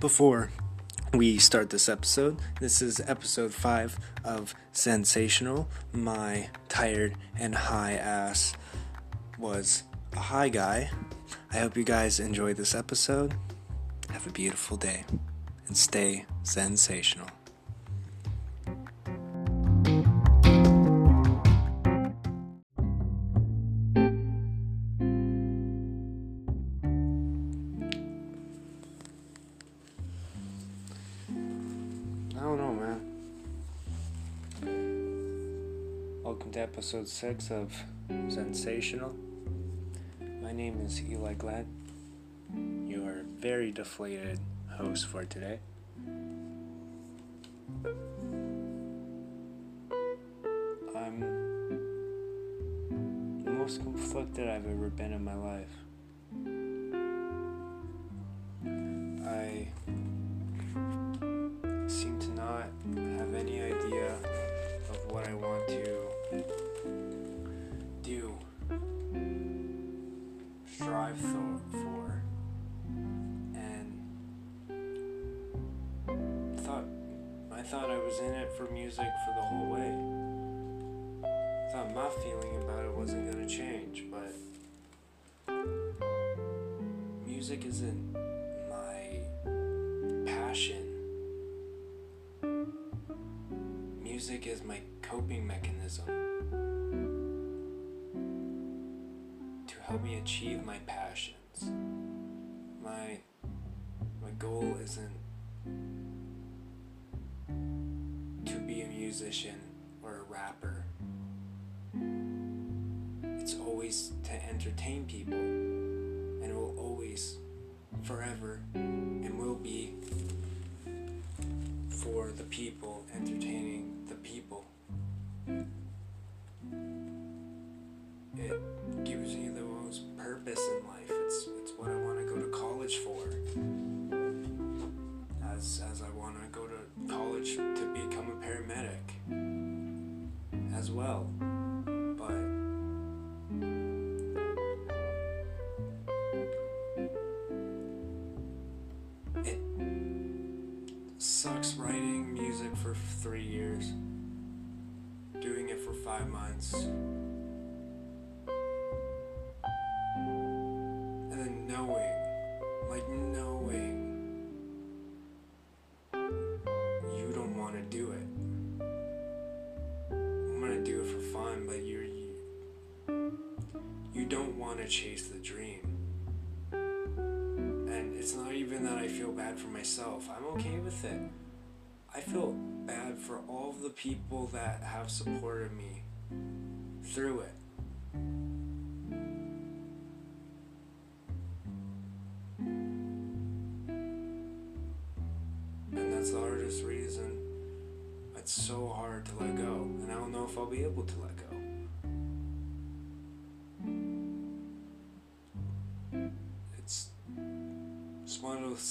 Before we start this episode, this is episode 5 of Zensational. My tired and high ass was a high guy. I hope you guys enjoy this episode. Have a beautiful day and stay sensational. Welcome to episode 6 of Zensational. My name is Eli Glad, your very deflated host for today. I'm the most conflicted I've ever been in my life. Was in it for music for the whole way. I Thought my feeling about it wasn't gonna change, but music isn't my passion. Music is my coping mechanism to help me achieve my passions. My my goal isn't to a musician or a rapper. It's always to entertain people and it will always forever and will be for the people, entertaining the people. Well. But it sucks writing music for three years, doing it for five months, and then knowing, chase the dream. And it's not even that I feel bad for myself. I'm okay with it. I feel bad for all the people that have supported me through it. And that's the hardest reason. It's so hard to let go. And I don't know if I'll be able to let go.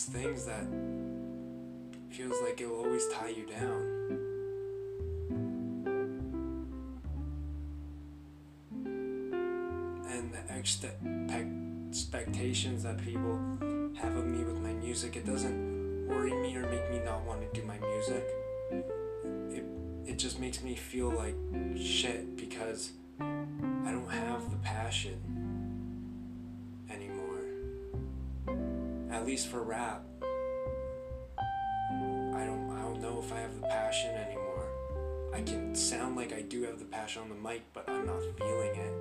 Things that feels like it will always tie you down. And the expectations that people have of me with my music, it doesn't worry me or make me not want to do my music. It, it just makes me feel like shit because I don't have the passion At least for rap. I don't I don't know if I have the passion anymore. I can sound like I do have the passion on the mic, but I'm not feeling it.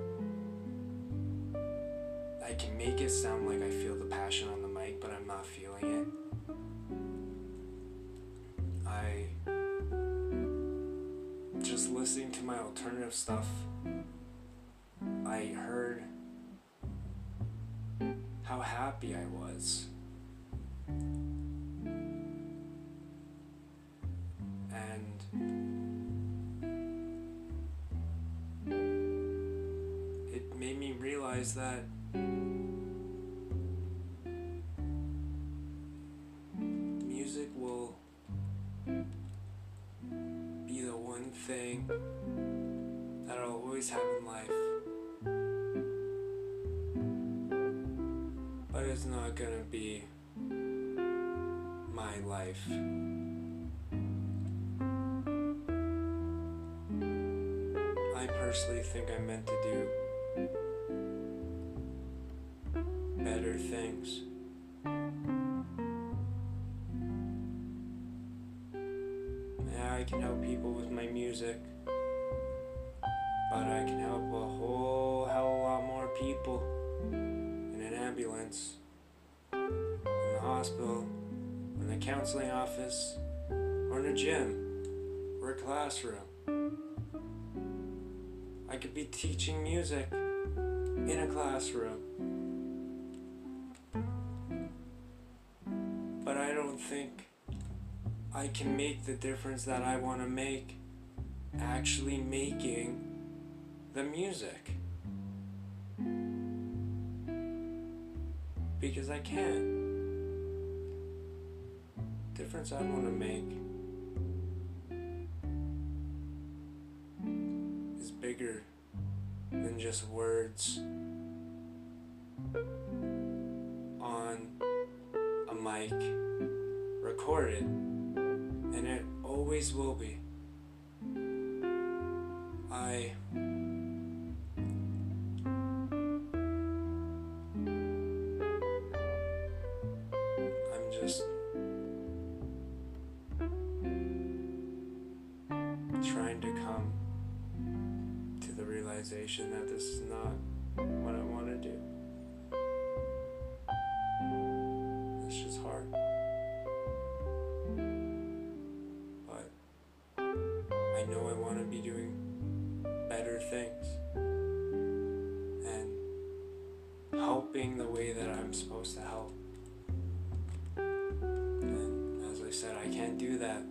I can make it sound like I feel the passion on the mic, but I'm not feeling it. I just listening to my alternative stuff, I heard how happy I was. Realize that music will be the one thing that I'll always have in life. But it's not gonna be my life. I personally think I'm meant to do better things. Yeah, I can help people with my music, but I can help a whole hell of a lot more people in an ambulance, in the hospital, in the counseling office, or in a gym, or a classroom. I could be teaching music in a classroom. But I don't think I can make the difference that I want to make actually making the music. Because I can't. Difference I want to make is bigger than just words mic recorded, and it always will be. I I'm just trying to come to the realization that this is not what I want to do. Helping the way that I'm supposed to help. And as I said, I can't do that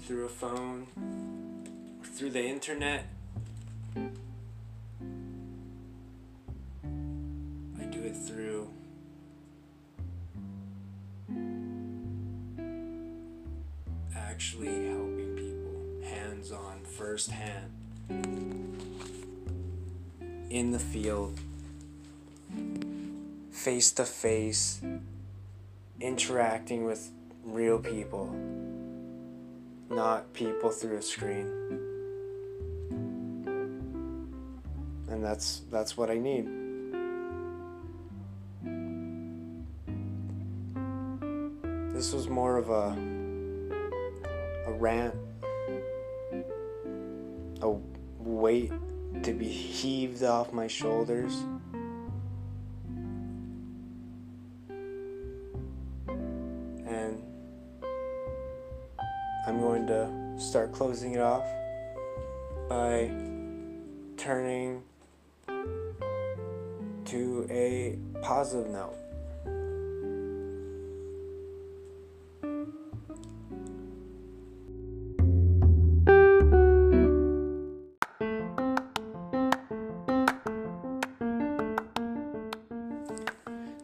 through a phone or through the internet. I do it through actually helping people hands on, first hand, in the field, face to face, interacting with real people, not people through a screen. And that's that's what I need. This was more of a a rant, a weight to be heaved off my shoulders. To a positive note.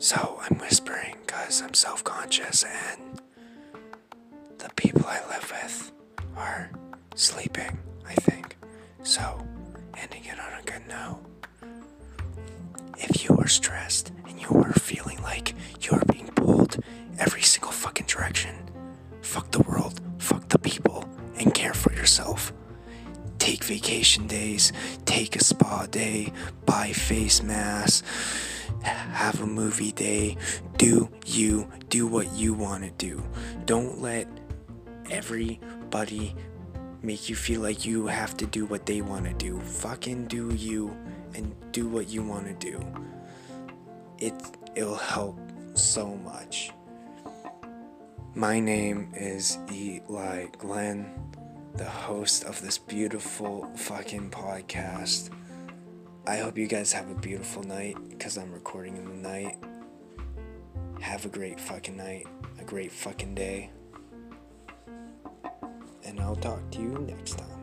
So I'm whispering because I'm self conscious and the people I live with are sleeping, I think. So, ending it on a good note. If you are stressed and you are feeling like you are being pulled every single fucking direction, fuck the world, fuck the people, and care for yourself. Take vacation days, take a spa day, buy face masks, have a movie day. Do you, do what you want to do. Don't let everybody make you feel like you have to do what they want to do. Fucking do you and do what you want to do. It it'll help so much. My name is Eli Glenn, the host of this beautiful fucking podcast. I hope you guys have a beautiful night because I'm recording in the night. Have a great fucking night, a great fucking day. And I'll talk to you next time.